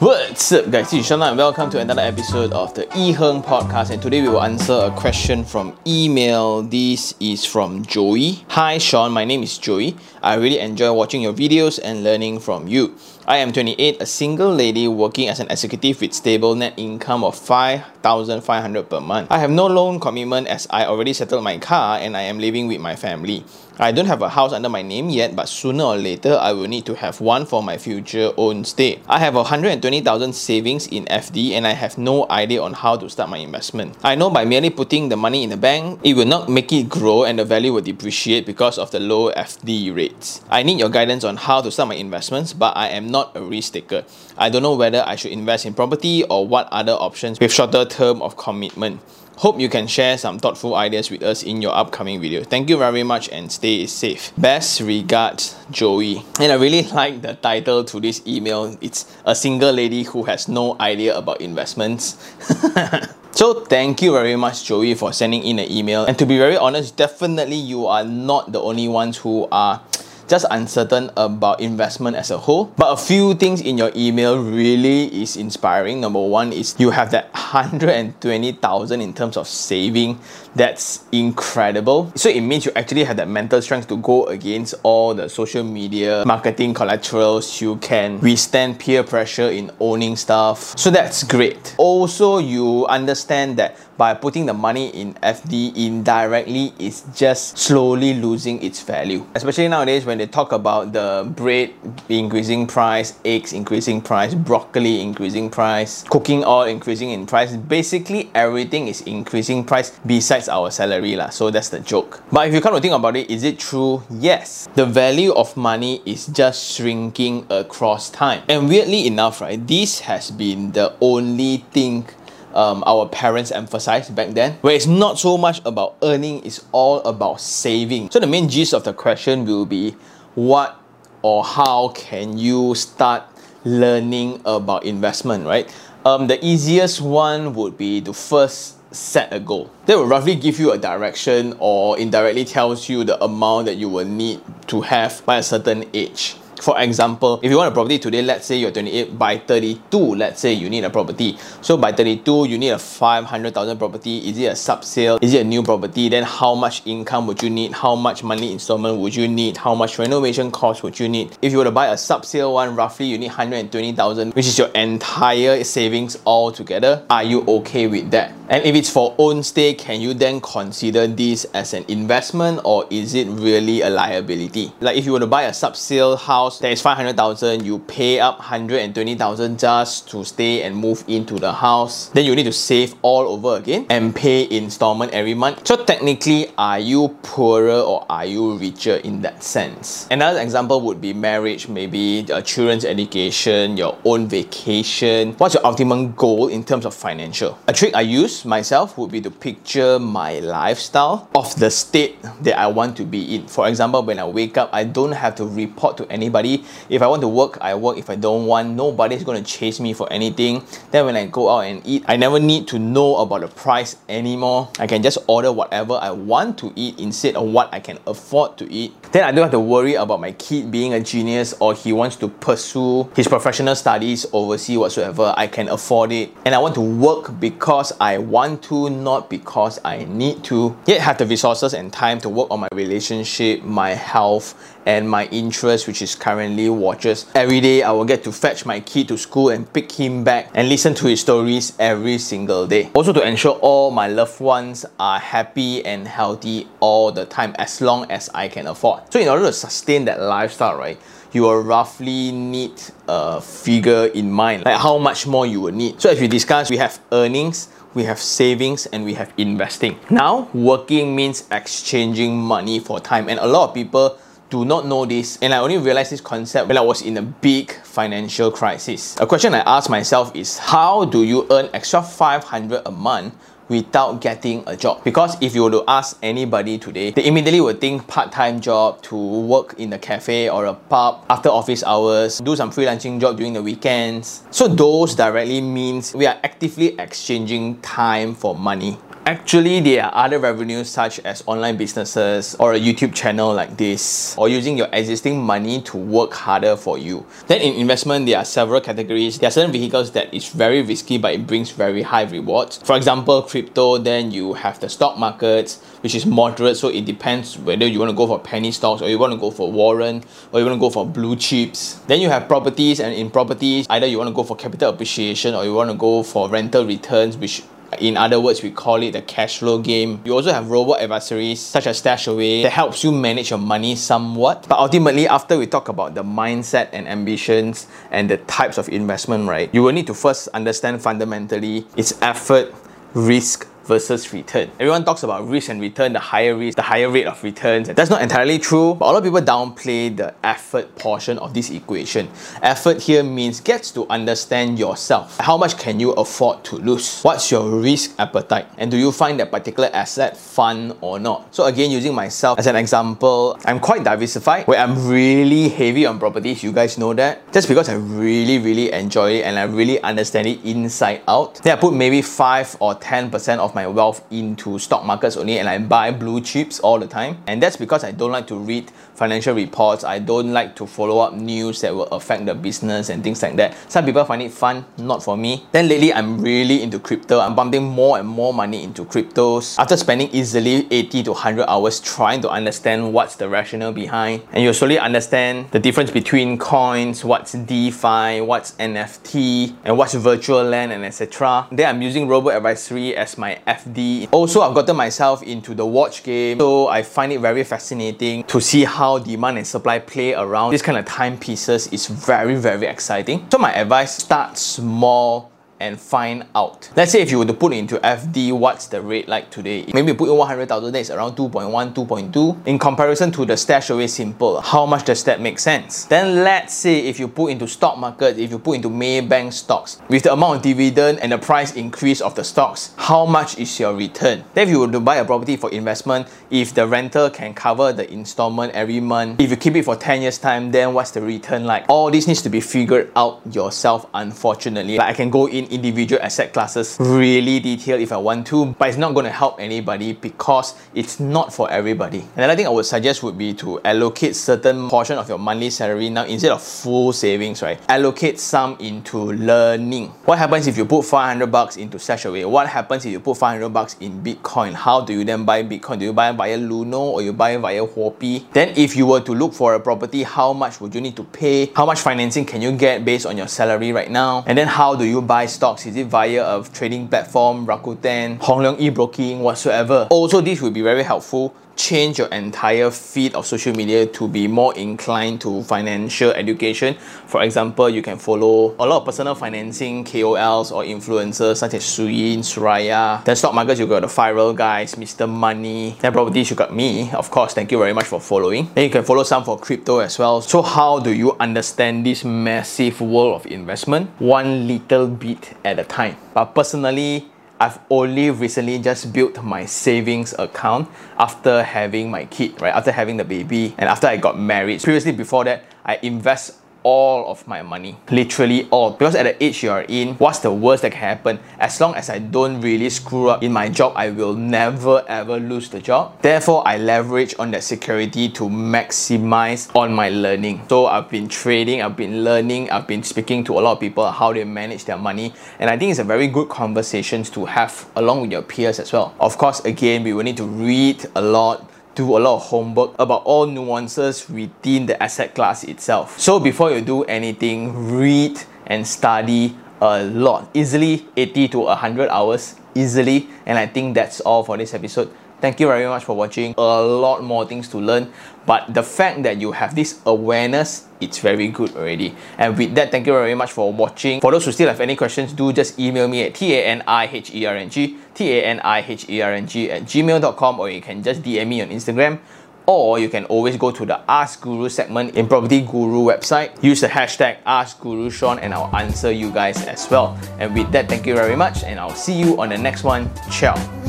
What's up guys, is Sean and welcome to another episode of the E Heng podcast and today we will answer a question from email. This is from Joey. Hi Sean, my name is Joey. I really enjoy watching your videos and learning from you. I am 28, a single lady working as an executive with stable net income of 5,500 per month. I have no loan commitment as I already settled my car and I am living with my family. I don't have a house under my name yet, but sooner or later I will need to have one for my future own stay. I have 120,000 savings in FD and I have no idea on how to start my investment. I know by merely putting the money in the bank, it will not make it grow and the value will depreciate because of the low FD rates. I need your guidance on how to start my investments, but I am not a risk taker. I don't know whether I should invest in property or what other options with shorter term of commitment. Hope you can share some thoughtful ideas with us in your upcoming video. Thank you very much and stay safe. Best regards, Joey. And I really like the title to this email. It's a single lady who has no idea about investments. So thank you very much Joey for sending in an email and to be very honest definitely you are not the only ones who are just uncertain about investment as a whole. But a few things in your email really is inspiring. Number one is you have that 120,000 in terms of saving. That's incredible. So it means you actually have that mental strength to go against all the social media marketing collaterals. You can withstand peer pressure in owning stuff. So that's great. Also, you understand that by putting the money in FD indirectly is just slowly losing its value. Especially nowadays when they talk about the bread increasing price, eggs increasing price, broccoli increasing price, cooking oil increasing in price. Basically everything is increasing price besides our salary lah. So that's the joke. But if you come to think about it, is it true? Yes. The value of money is just shrinking across time. And weirdly enough, right, this has been the only thing um, our parents emphasized back then, where it's not so much about earning, it's all about saving. So the main gist of the question will be what or how can you start learning about investment, right? Um, the easiest one would be to first set a goal. That will roughly give you a direction or indirectly tells you the amount that you will need to have by a certain age. For example, if you want a property today, let's say you're 28, by 32, let's say you need a property. So by 32, you need a 500,000 property. Is it a sub sale? Is it a new property? Then how much income would you need? How much money installment would you need? How much renovation cost would you need? If you were to buy a sub sale one, roughly you need 120,000, which is your entire savings all together. Are you okay with that? And if it's for own stay, can you then consider this as an investment or is it really a liability? Like if you were to buy a sub sale house, that is 500,000, you pay up 120,000 just to stay and move into the house. Then you need to save all over again and pay installment every month. So technically, are you poorer or are you richer in that sense? Another example would be marriage, maybe a children's education, your own vacation. What's your ultimate goal in terms of financial? A trick I use myself would be to picture my lifestyle of the state that I want to be in. For example, when I wake up, I don't have to report to anybody. If I want to work, I work. If I don't want, nobody's going to chase me for anything. Then when I go out and eat, I never need to know about the price anymore. I can just order whatever I want to eat instead of what I can afford to eat. Then I don't have to worry about my kid being a genius or he wants to pursue his professional studies overseas whatsoever. I can afford it. And I want to work because I want to, not because I need to. Yet have the resources and time to work on my relationship, my health, and my interest, which is currently watches. Every day, I will get to fetch my kid to school and pick him back and listen to his stories every single day. Also to ensure all my loved ones are happy and healthy all the time as long as I can afford. So in order to sustain that lifestyle, right, you will roughly need a figure in mind, like how much more you will need. So if we discussed, we have earnings, we have savings and we have investing. Now, working means exchanging money for time and a lot of people do not know this and I only realized this concept when I was in a big financial crisis. A question I asked myself is how do you earn extra 500 a month without getting a job. Because if you were to ask anybody today, they immediately would think part-time job to work in a cafe or a pub after office hours, do some freelancing job during the weekends. So those directly means we are actively exchanging time for money. Actually, there are other revenues such as online businesses or a YouTube channel like this, or using your existing money to work harder for you. Then in investment, there are several categories. There are certain vehicles that is very risky, but it brings very high rewards. For example, crypto, then you have the stock markets, which is moderate, so it depends whether you want to go for penny stocks or you want to go for warrant or you want to go for blue chips. Then you have properties, and in properties, either you want to go for capital appreciation or you want to go for rental returns, which in other words, we call it the cash flow game. You also have robot advisories such as Stashaway that helps you manage your money somewhat. But ultimately, after we talk about the mindset and ambitions and the types of investment, right, you will need to first understand fundamentally its effort, risk, versus return. Everyone talks about risk and return, the higher risk, the higher rate of returns. That's not entirely true, but a lot of people downplay the effort portion of this equation. Effort here means gets to understand yourself. How much can you afford to lose? What's your risk appetite? And do you find that particular asset fun or not? So again, using myself as an example, I'm quite diversified where I'm really heavy on properties. You guys know that. Just because I really, really enjoy it and I really understand it inside out. Then I put maybe 5 or 10% of my my wealth into stock markets only and I buy blue chips all the time. And that's because I don't like to read financial reports. I don't like to follow up news that will affect the business and things like that. Some people find it fun, not for me. Then lately, I'm really into crypto. I'm pumping more and more money into cryptos. After spending easily 80 to 100 hours trying to understand what's the rationale behind, and you slowly understand the difference between coins, what's DeFi, what's NFT, and what's virtual land, and etc. Then I'm using Robo Advisory as my FD. Also, I've gotten myself into the watch game, so I find it very fascinating to see how demand and supply play around this kind of timepieces is very, very exciting. So my advice, start small and find out. Let's say if you were to put into FD, what's the rate like today? Maybe put in 100,000, then it's around 2.1, 2.2. In comparison to the Stashaway simple, how much does that make sense? Then let's say if you put into stock market, if you put into Maybank stocks, with the amount of dividend and the price increase of the stocks, how much is your return? Then if you were to buy a property for investment, if the renter can cover the installment every month, if you keep it for 10 years time, then what's the return like? All this needs to be figured out yourself, unfortunately. Like I can go in individual asset classes really detailed if I want to, but it's not going to help anybody because it's not for everybody. Another thing I would suggest would be to allocate certain portion of your monthly salary now instead of full savings, right? Allocate some into learning. What happens if you put 500 bucks into Stashaway? What happens if you put 500 bucks in Bitcoin? How do you then buy Bitcoin? Do you buy via Luno or you buy via Huobi? Then if you were to look for a property, how much would you need to pay? How much financing can you get based on your salary right now? And then how do you buy stocks? Is it via a trading platform, Rakuten, Hong Leong e-broking, whatsoever? Also, this will be very helpful change your entire feed of social media to be more inclined to financial education. For example, you can follow a lot of personal financing KOLs or influencers such as Suyin, Suraya. Then stock markets, you got the viral guys, Mr. Money. Then properties, you got me. Of course, thank you very much for following. Then you can follow some for crypto as well. So how do you understand this massive world of investment? One little bit at a time. But personally, I've only recently just built my savings account after having my kid, right? After having the baby and after I got married. Previously, before that, I invest all of my money. Literally all. Because at the age you are in, what's the worst that can happen? As long as I don't really screw up in my job, I will never ever lose the job. Therefore, I leverage on that security to maximize on my learning. So I've been trading, I've been learning, I've been speaking to a lot of people how they manage their money. And I think it's a very good conversations to have along with your peers as well. Of course, again, we will need to read a lot, do a lot of homework about all nuances within the asset class itself. So before you do anything, read and study a lot. Easily 80 to 100 hours easily. And I think that's all for this episode. Thank you very much for watching. A lot more things to learn, but the fact that you have this awareness, it's very good already. And with that, thank you very much for watching. For those who still have any questions, do just email me at t-a-n-i-h-e-r-n-g, t-a-n-i-h-e-r-n-g at gmail.com or you can just DM me on Instagram or you can always go to the Ask Guru segment in Property Guru website. Use the hashtag Ask Guru Sean and I'll answer you guys as well. And with that, thank you very much and I'll see you on the next one. Ciao.